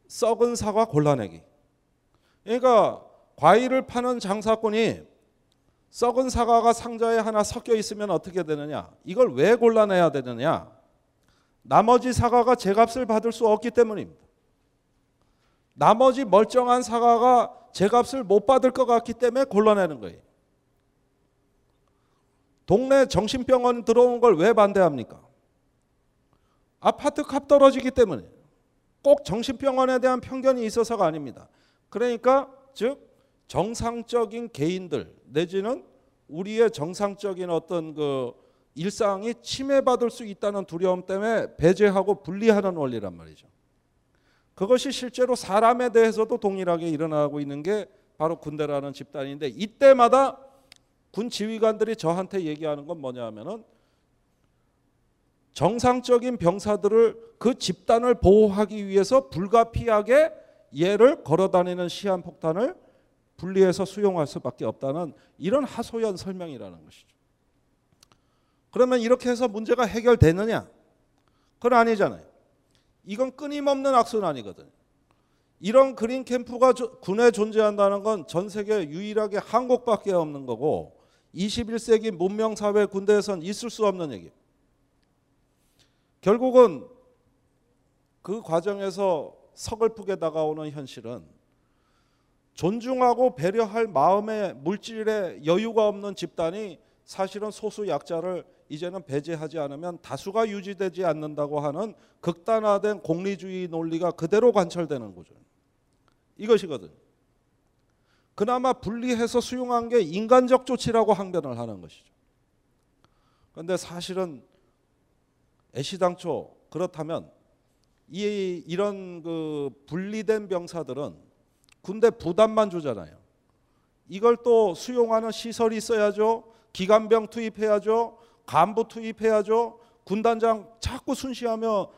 썩은 사과 골라내기. 그러니까 과일을 파는 장사꾼이 썩은 사과가 상자에 하나 섞여 있으면 어떻게 되느냐? 이걸 왜 골라내야 되느냐? 나머지 사과가 제값을 받을 수 없기 때문입니다. 나머지 멀쩡한 사과가 제 값을 못 받을 것 같기 때문에 골라내는 거예요. 동네 정신병원 들어온 걸 왜 반대합니까? 아파트 값 떨어지기 때문에 꼭 정신병원에 대한 편견이 있어서가 아닙니다. 그러니까 즉 정상적인 개인들 내지는 우리의 정상적인 어떤 그 일상이 침해받을 수 있다는 두려움 때문에 배제하고 분리하는 원리란 말이죠. 그것이 실제로 사람에 대해서도 동일하게 일어나고 있는 게 바로 군대라는 집단인데 이때마다 군 지휘관들이 저한테 얘기하는 건 뭐냐 하면은 정상적인 병사들을 그 집단을 보호하기 위해서 불가피하게 얘를 걸어다니는 시한폭탄을 분리해서 수용할 수밖에 없다는 이런 하소연 설명이라는 것이죠. 그러면 이렇게 해서 문제가 해결되느냐? 그건 아니잖아요. 이건 끊임없는 악순환이거든요. 이런 그린 캠프가 군에 존재한다는 건 전 세계 유일하게 한국밖에 없는 거고 21세기 문명 사회 군대에선 있을 수 없는 얘기. 결국은 그 과정에서 서글프게 다가오는 현실은 존중하고 배려할 마음의 물질의 여유가 없는 집단이 사실은 소수 약자를 이제는 배제하지 않으면 다수가 유지되지 않는다고 하는 극단화된 공리주의 논리가 그대로 관철되는 거죠. 이것이거든. 그나마 분리해서 수용한 게 인간적 조치라고 항변을 하는 것이죠. 그런데 사실은 애시당초 그렇다면 이 이런 그 분리된 병사들은 군대 부담만 주잖아요. 이걸 또 수용하는 시설이 있어야죠. 기관병 투입해야죠. 간부 투입해야죠. 군단장 자꾸 순시하며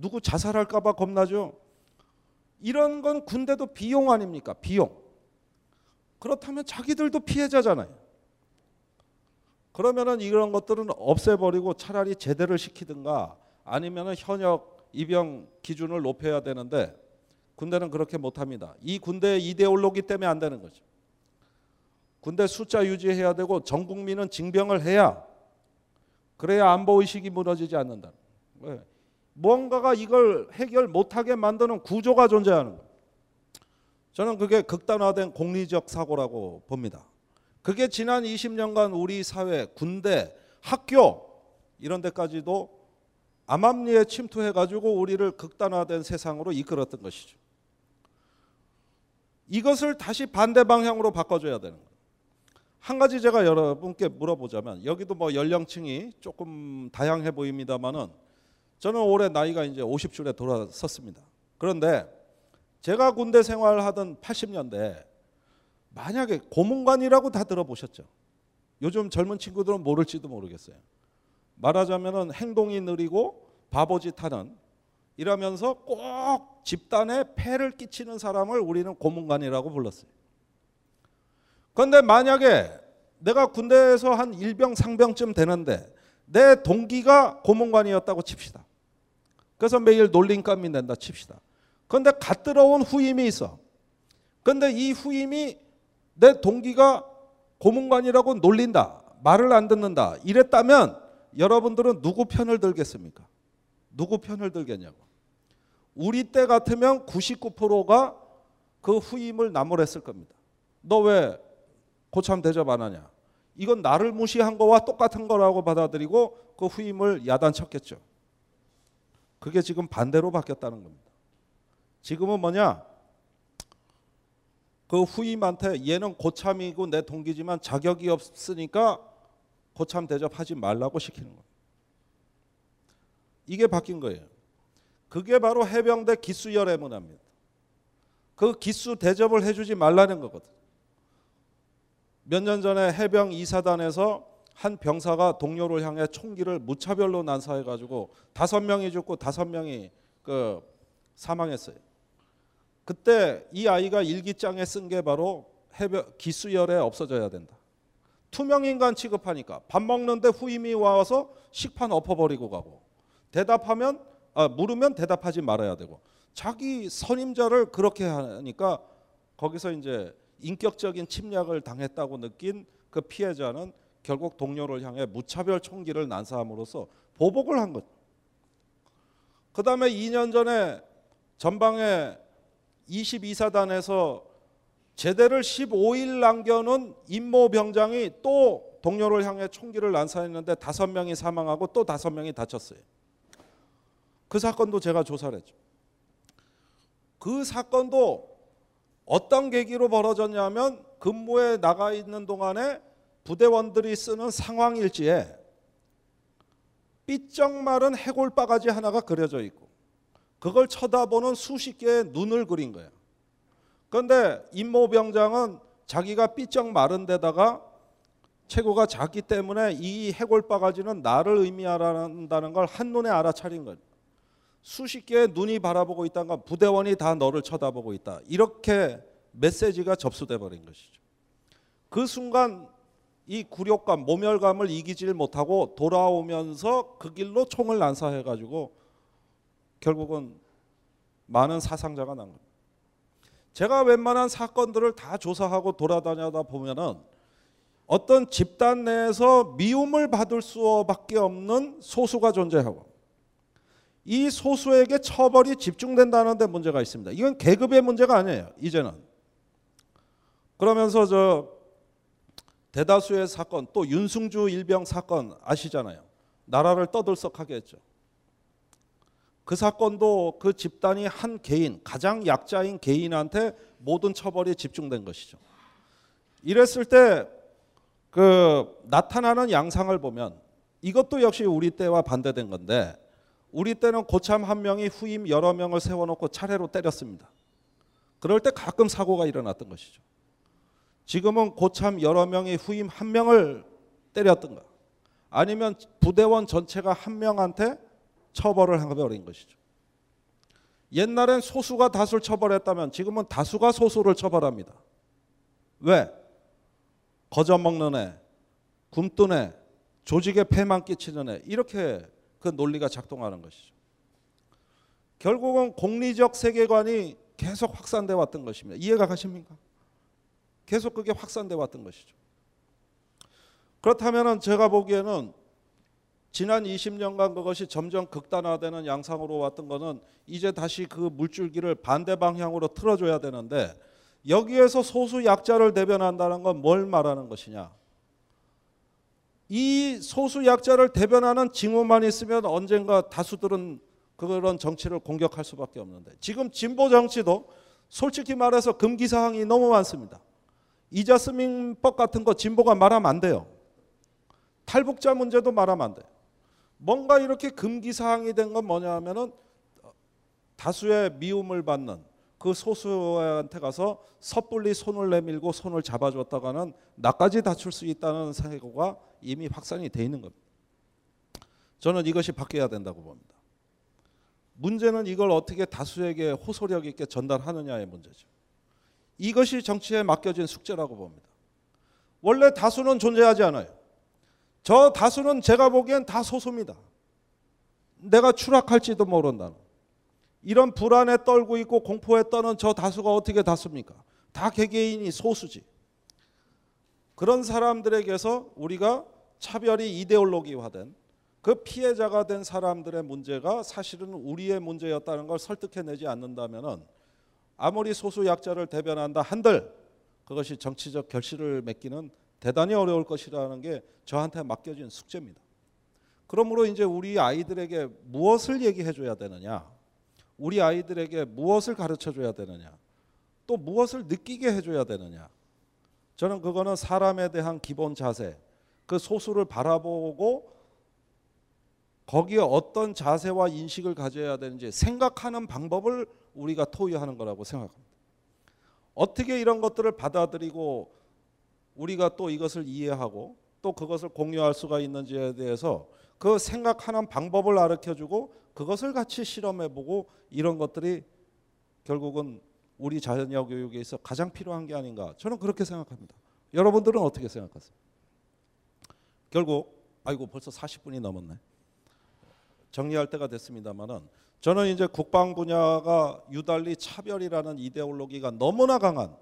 누구 자살할까봐 겁나죠. 이런 건 군대도 비용 아닙니까? 비용. 그렇다면 자기들도 피해자잖아요. 그러면은 이런 것들은 없애버리고 차라리 제대를 시키든가 아니면은 현역 입영 기준을 높여야 되는데 군대는 그렇게 못합니다. 이 군대의 이데올로기 때문에 안 되는 거죠. 군대 숫자 유지해야 되고 전 국민은 징병을 해야 그래야 안보 의식이 무너지지 않는다. 왜? 무언가가 이걸 해결 못하게 만드는 구조가 존재하는 거예요. 저는 그게 극단화된 공리적 사고라고 봅니다. 그게 지난 20년간 우리 사회, 군대, 학교 이런 데까지도 암암리에 침투해 가지고 우리를 극단화된 세상으로 이끌었던 것이죠. 이것을 다시 반대 방향으로 바꿔줘야 되는 거예요. 한 가지 제가 여러분께 물어보자면 여기도 뭐 연령층이 조금 다양해 보입니다만은 저는 올해 나이가 이제 50줄에 돌아섰습니다. 그런데 제가 군대 생활하던 80년대 만약에 고문관이라고 다 들어보셨죠? 요즘 젊은 친구들은 모를지도 모르겠어요. 말하자면은 행동이 느리고 바보짓 하는 이러면서 꼭 집단에 폐를 끼치는 사람을 우리는 고문관이라고 불렀어요. 그런데 만약에 내가 군대에서 한 일병 상병쯤 되는데 내 동기가 고문관이었다고 칩시다. 그래서 매일 놀림감이 낸다 칩시다. 그런데 갓 들어온 후임이 있어. 그런데 이 후임이 내 동기가 고문관이라고 놀린다. 말을 안 듣는다. 이랬다면 여러분들은 누구 편을 들겠습니까? 누구 편을 들겠냐고. 우리 때 같으면 99%가 그 후임을 나무랬을 겁니다. 너 왜 고참 대접 안 하냐? 이건 나를 무시한 거와 똑같은 거라고 받아들이고 그 후임을 야단쳤겠죠. 그게 지금 반대로 바뀌었다는 겁니다. 지금은 뭐냐? 그 후임한테 얘는 고참이고 내 동기지만 자격이 없으니까 고참 대접하지 말라고 시키는 겁니다. 이게 바뀐 거예요. 그게 바로 해병대 기수열의 문화입니다. 그 기수 대접을 해주지 말라는 거거든. 몇 년 전에 해병 이사단에서 한 병사가 동료를 향해 총기를 무차별로 난사해 가지고 다섯 명이 죽고 다섯 명이 그 사망했어요. 그때 이 아이가 일기장에 쓴 게 바로 해병 기수열에 없어져야 된다. 투명 인간 취급하니까 밥 먹는데 후임이 와서 식판 엎어버리고 가고 대답하면 아, 물으면 대답하지 말아야 되고 자기 선임자를 그렇게 하니까 거기서 이제 인격적인 침략을 당했다고 느낀 그 피해자는 결국 동료를 향해 무차별 총기를 난사함으로써 보복을 한 것. 그 다음에 2년 전에 전방에 22사단에서 제대를 15일 남겨놓은 임모 병장이 또 동료를 향해 총기를 난사했는데 다섯 명이 사망하고 또 다섯 명이 다쳤어요. 그 사건도 제가 조사를 했죠. 그 사건도 어떤 계기로 벌어졌냐면 근무에 나가 있는 동안에 부대원들이 쓰는 상황일지에 삐쩍 마른 해골 바가지 하나가 그려져 있고 그걸 쳐다보는 수십 개의 눈을 그린 거예요. 그런데 임모 병장은 자기가 삐쩍 마른 데다가 최고가 작기 때문에 이 해골 바가지는 나를 의미한다는 걸 한눈에 알아차린 거예요. 수십 개의 눈이 바라보고 있다는 건 부대원이 다 너를 쳐다보고 있다. 이렇게 메시지가 접수돼 버린 것이죠. 그 순간 이 굴욕감, 모멸감을 이기질 못하고 돌아오면서 그 길로 총을 난사해 가지고 결국은 많은 사상자가 난 겁니다. 제가 웬만한 사건들을 다 조사하고 돌아다니다 보면은 어떤 집단 내에서 미움을 받을 수밖에 없는 소수가 존재하고 이 소수에게 처벌이 집중된다는 데 문제가 있습니다. 이건 계급의 문제가 아니에요. 이제는. 그러면서 저 대다수의 사건 또 윤승주 일병 사건 아시잖아요. 나라를 떠들썩하게 했죠. 그 사건도 그 집단이 한 개인, 가장 약자인 개인한테 모든 처벌이 집중된 것이죠. 이랬을 때 그 나타나는 양상을 보면 이것도 역시 우리 때와 반대된 건데 우리 때는 고참 한 명이 후임 여러 명을 세워놓고 차례로 때렸습니다. 그럴 때 가끔 사고가 일어났던 것이죠. 지금은 고참 여러 명이 후임 한 명을 때렸던가 아니면 부대원 전체가 한 명한테 처벌을 해버린 것이죠. 옛날엔 소수가 다수를 처벌했다면 지금은 다수가 소수를 처벌합니다. 왜? 거저 먹는 애, 굶뜬 애, 조직에 폐만 끼치는 애 이렇게 그 논리가 작동하는 것이죠. 결국은 공리적 세계관이 계속 확산돼 왔던 것입니다. 이해가 가십니까? 계속 그게 확산돼 왔던 것이죠. 그렇다면 제가 보기에는 지난 20년간 그것이 점점 극단화되는 양상으로 왔던 것은 이제 다시 그 물줄기를 반대 방향으로 틀어줘야 되는데 여기에서 소수 약자를 대변한다는 건 뭘 말하는 것이냐? 이 소수 약자를 대변하는 징후만 있으면 언젠가 다수들은 그런 정치를 공격할 수밖에 없는데 지금 진보 정치도 솔직히 말해서 금기 사항이 너무 많습니다. 이자스민법 같은 거 진보가 말하면 안 돼요. 탈북자 문제도 말하면 안 돼요. 뭔가 이렇게 금기 사항이 된 건 뭐냐 하면은 다수의 미움을 받는 그 소수한테 가서 섣불리 손을 내밀고 손을 잡아줬다가는 나까지 다칠 수 있다는 사고가 이미 확산이 돼 있는 겁니다. 저는 이것이 바뀌어야 된다고 봅니다. 문제는 이걸 어떻게 다수에게 호소력 있게 전달하느냐의 문제죠. 이것이 정치에 맡겨진 숙제라고 봅니다. 원래 다수는 존재하지 않아요. 저 다수는 제가 보기엔 다 소수입니다. 내가 추락할지도 모른다는. 이런 불안에 떨고 있고 공포에 떠는 저 다수가 어떻게 다수입니까? 다 개개인이 소수지. 그런 사람들에게서 우리가 차별이 이데올로기화된 그 피해자가 된 사람들의 문제가 사실은 우리의 문제였다는 걸 설득해내지 않는다면은 아무리 소수 약자를 대변한다 한들 그것이 정치적 결실을 맺기는 대단히 어려울 것이라는 게 저한테 맡겨진 숙제입니다. 그러므로 이제 우리 아이들에게 무엇을 얘기해 줘야 되느냐? 우리 아이들에게 무엇을 가르쳐 줘야 되느냐? 또 무엇을 느끼게 해 줘야 되느냐? 저는 그거는 사람에 대한 기본 자세, 그 소수를 바라보고 거기에 어떤 자세와 인식을 가져야 되는지 생각하는 방법을 우리가 토의하는 거라고 생각합니다. 어떻게 이런 것들을 받아들이고 우리가 또 이것을 이해하고 또 그것을 공유할 수가 있는지에 대해서 그 생각하는 방법을 가르쳐 주고 그것을 같이 실험해 보고 이런 것들이 결국은 우리 자녀 교육에 있어 가장 필요한 게 아닌가 저는 그렇게 생각합니다. 여러분들은 어떻게 생각하세요? 결국 아이고 벌써 40분이 넘었네. 정리할 때가 됐습니다만은 저는 이제 국방 분야가 유달리 차별이라는 이데올로기가 너무나 강한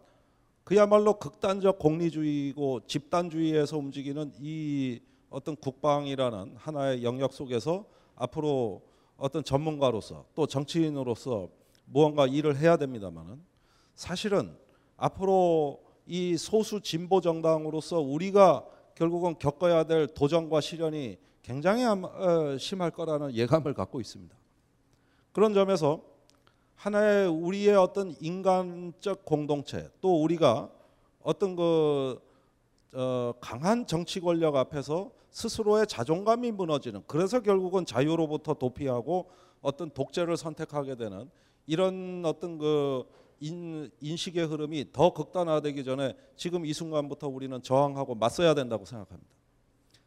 그야말로 극단적 공리주의고 집단주의에서 움직이는 이 어떤 국방이라는 하나의 영역 속에서 앞으로 어떤 전문가로서 또 정치인으로서 무언가 일을 해야 됩니다만은 사실은 앞으로 이 소수 진보 정당으로서 우리가 결국은 겪어야 될 도전과 시련이 굉장히 심할 거라는 예감을 갖고 있습니다. 그런 점에서 하나의 우리의 어떤 인간적 공동체 또 우리가 어떤 그 어, 강한 정치 권력 앞에서 스스로의 자존감이 무너지는 그래서 결국은 자유로부터 도피하고 어떤 독재를 선택하게 되는 이런 어떤 그 인, 인식의 흐름이 더 극단화되기 전에 지금 이 순간부터 우리는 저항하고 맞서야 된다고 생각합니다.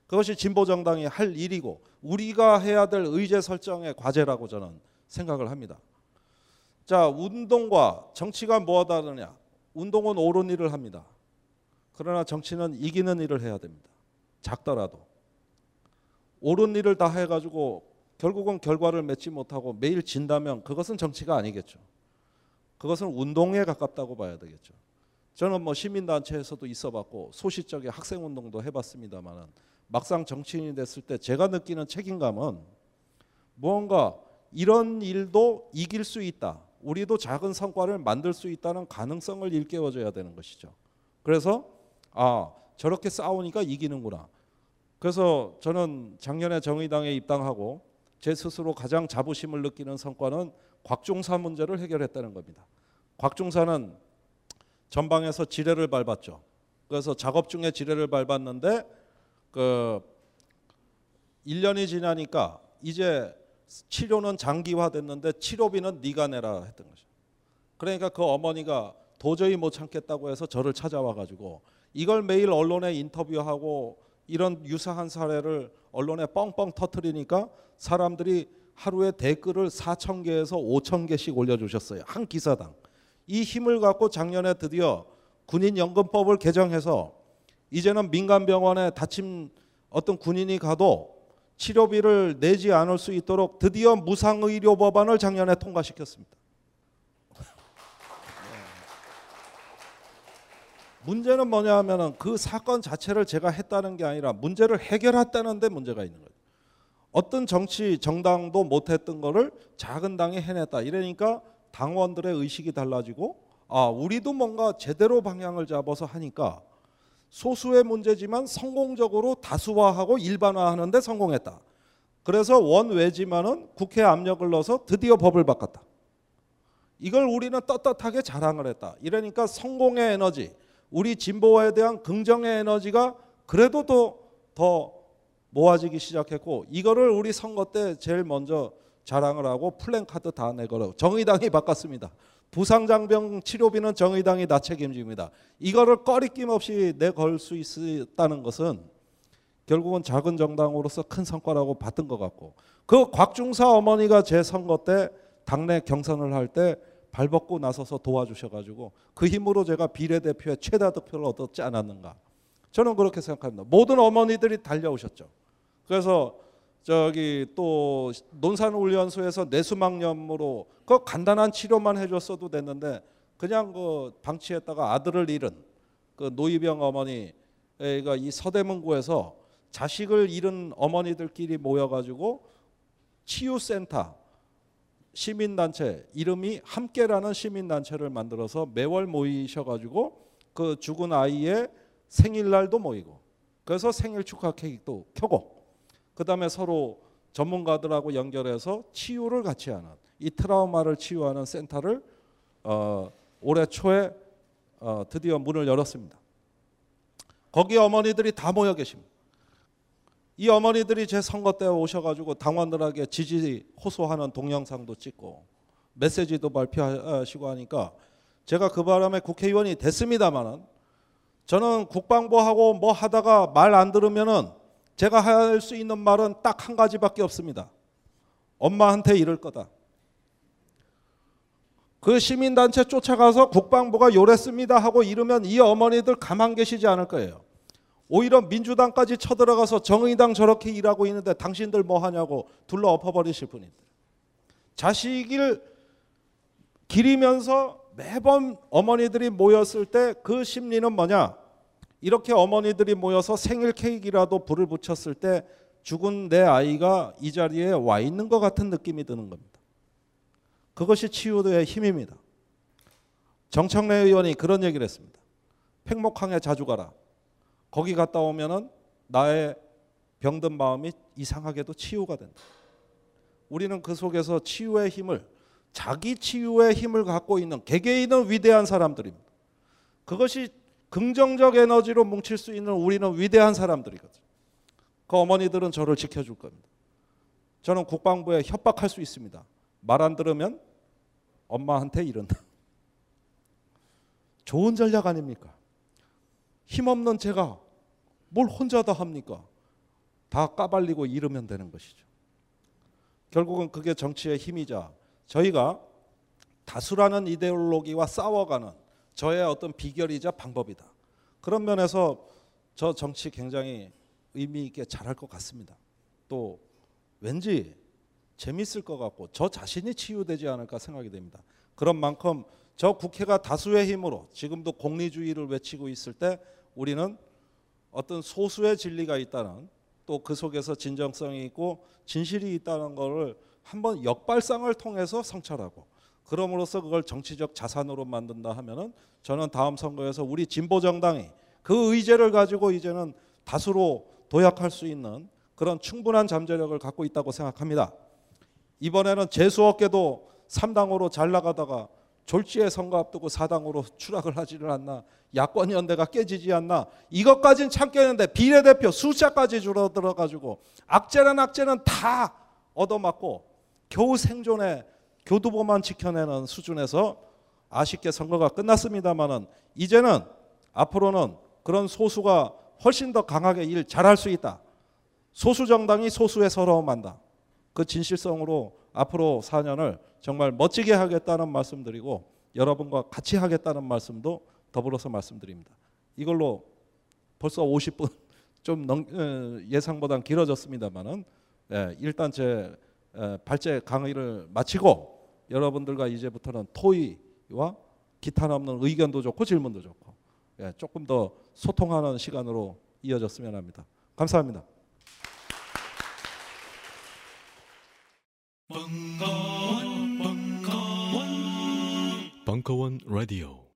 그것이 진보 정당이 할 일이고 우리가 해야 될 의제 설정의 과제라고 저는 생각을 합니다. 자, 운동과 정치가 뭐가 다르냐? 운동은 옳은 일을 합니다. 그러나 정치는 이기는 일을 해야 됩니다. 작더라도 옳은 일을 다 해가지고 결국은 결과를 맺지 못하고 매일 진다면 그것은 정치가 아니겠죠. 그것은 운동에 가깝다고 봐야 되겠죠. 저는 뭐 시민단체에서도 있어봤고 소시적인 학생운동도 해봤습니다만은 막상 정치인이 됐을 때 제가 느끼는 책임감은 무언가 이런 일도 이길 수 있다. 우리도 작은 성과를 만들 수 있다는 가능성을 일깨워줘야 되는 것이죠. 그래서 아 저렇게 싸우니까 이기는구나. 그래서 저는 작년에 정의당에 입당하고 제 스스로 가장 자부심을 느끼는 성과는 곽종사 문제를 해결했다는 겁니다. 곽종사는 전방에서 지뢰를 밟았죠. 그래서 작업 중에 지뢰를 밟았는데 그 1년이 지나니까 이제 치료는 장기화됐는데 치료비는 네가 내라 했던 거죠. 그러니까 그 어머니가 도저히 못 참겠다고 해서 저를 찾아와 가지고 이걸 매일 언론에 인터뷰하고 이런 유사한 사례를 언론에 뻥뻥 터트리니까 사람들이 하루에 댓글을 4천 개에서 5천 개씩 올려주셨어요. 한 기사당. 이 힘을 갖고 작년에 드디어 군인연금법을 개정해서 이제는 민간병원에 다친 어떤 군인이 가도 치료비를 내지 않을 수 있도록 드디어 무상의료 법안을 작년에 통과시켰습니다. 문제는 뭐냐 하면은 그 사건 자체를 제가 했다는 게 아니라 문제를 해결했다는 데 문제가 있는 거예요. 어떤 정치 정당도 못했던 거를 작은 당이 해냈다. 이러니까 당원들의 의식이 달라지고 아 우리도 뭔가 제대로 방향을 잡아서 하니까 소수의 문제지만 성공적으로 다수화하고 일반화하는데 성공했다. 그래서 원외지만은 국회 압력을 넣어서 드디어 법을 바꿨다. 이걸 우리는 떳떳하게 자랑을 했다. 이러니까 성공의 에너지, 우리 진보에 대한 긍정의 에너지가 그래도 더, 더 모아지기 시작했고 이거를 우리 선거 때 제일 먼저 자랑을 하고 플랜카드 다 내걸어 정의당이 바꿨습니다. 부상장병 치료비는 정의당이 다 책임집니다. 이거를 꺼리낌 없이 내걸 수 있다는 것은 결국은 작은 정당으로서 큰 성과라고 봤던 것 같고 그 곽중사 어머니가 제 선거 때 당내 경선을 할때 발벗고 나서서 도와주셔가지고 그 힘으로 제가 비례대표의 최다 득표를 얻었지 않았는가 저는 그렇게 생각합니다. 모든 어머니들이 달려오셨죠. 그래서 저기 또 논산훈련소에서 뇌수막염으로 그 간단한 치료만 해줬어도 됐는데 그냥 그 방치했다가 아들을 잃은 그 노이병 어머니가 이 서대문구에서 자식을 잃은 어머니들끼리 모여가지고 치유센터 시민단체 이름이 함께라는 시민단체를 만들어서 매월 모이셔가지고 그 죽은 아이의 생일날도 모이고 그래서 생일 축하 케이크도 켜고 그 다음에 서로 전문가들하고 연결해서 치유를 같이 하는 이 트라우마를 치유하는 센터를 어, 올해 초에 어, 드디어 문을 열었습니다. 거기 어머니들이 다 모여 계십니다. 이 어머니들이 제 선거 때 오셔가지고 당원들에게 지지 호소하는 동영상도 찍고 메시지도 발표하시고 하니까 제가 그 바람에 국회의원이 됐습니다만은 저는 국방부하고 뭐 하다가 말 안 들으면은 제가 할 수 있는 말은 딱 한 가지밖에 없습니다. 엄마한테 이럴 거다. 그 시민단체 쫓아가서 국방부가 요랬습니다 하고 이러면 이 어머니들 가만 계시지 않을 거예요. 오히려 민주당까지 쳐들어가서 정의당 저렇게 일하고 있는데 당신들 뭐 하냐고 둘러 엎어버리실 분인데 자식을 기리면서 매번 어머니들이 모였을 때 그 심리는 뭐냐? 이렇게 어머니들이 모여서 생일 케이크라도 불을 붙였을 때 죽은 내 아이가 이 자리에 와 있는 것 같은 느낌이 드는 겁니다. 그것이 치유의 힘입니다. 정청래 의원이 그런 얘기를 했습니다. 팽목항에 자주 가라. 거기 갔다 오면은 나의 병든 마음이 이상하게도 치유가 된다. 우리는 그 속에서 치유의 힘을 자기 치유의 힘을 갖고 있는 개개인은 위대한 사람들입니다. 그것이 긍정적 에너지로 뭉칠 수 있는 우리는 위대한 사람들이거든요. 그 어머니들은 저를 지켜줄 겁니다. 저는 국방부에 협박할 수 있습니다. 말 안 들으면 엄마한테 이른다. 좋은 전략 아닙니까? 힘없는 제가 뭘 혼자 다 합니까? 다 까발리고 이르면 되는 것이죠. 결국은 그게 정치의 힘이자 저희가 다수라는 이데올로기와 싸워가는 저의 어떤 비결이자 방법이다. 그런 면에서 저 정치 굉장히 의미 있게 잘할 것 같습니다. 또 왠지 재밌을 것 같고 저 자신이 치유되지 않을까 생각이 됩니다. 그런 만큼 저 국회가 다수의 힘으로 지금도 공리주의를 외치고 있을 때 우리는 어떤 소수의 진리가 있다는 또 그 속에서 진정성이 있고 진실이 있다는 것을 한번 역발상을 통해서 성찰하고 그럼으로써 그걸 정치적 자산으로 만든다 하면은 저는 다음 선거에서 우리 진보 정당이 그 의제를 가지고 이제는 다수로 도약할 수 있는 그런 충분한 잠재력을 갖고 있다고 생각합니다. 이번에는 재수 없게도 3당으로 잘 나가다가 졸지에 선거 앞두고 4당으로 추락을 하지를 않나 야권 연대가 깨지지 않나 이것까진 참겠는데 비례대표 숫자까지 줄어들어 가지고 악재란 악재는 다 얻어맞고 겨우 생존에 교두보만 지켜내는 수준에서 아쉽게 선거가 끝났습니다만은 이제는 앞으로는 그런 소수가 훨씬 더 강하게 일 잘할 수 있다. 소수 정당이 소수의 서러움한다. 그 진실성으로 앞으로 4년을 정말 멋지게 하겠다는 말씀드리고 여러분과 같이 하겠다는 말씀도 더불어서 말씀드립니다. 이걸로 벌써 50분 좀 넘, 어, 예상보다 길어졌습니다만은 예, 일단 제 에, 발제 강의를 마치고 여러분들과 이제부터는 토의와 기탄 없는 의견도 좋고 질문도 좋고 예, 조금 더 소통하는 시간으로 이어졌으면 합니다. 감사합니다. 벙커원, 벙커원, 벙커원 라디오.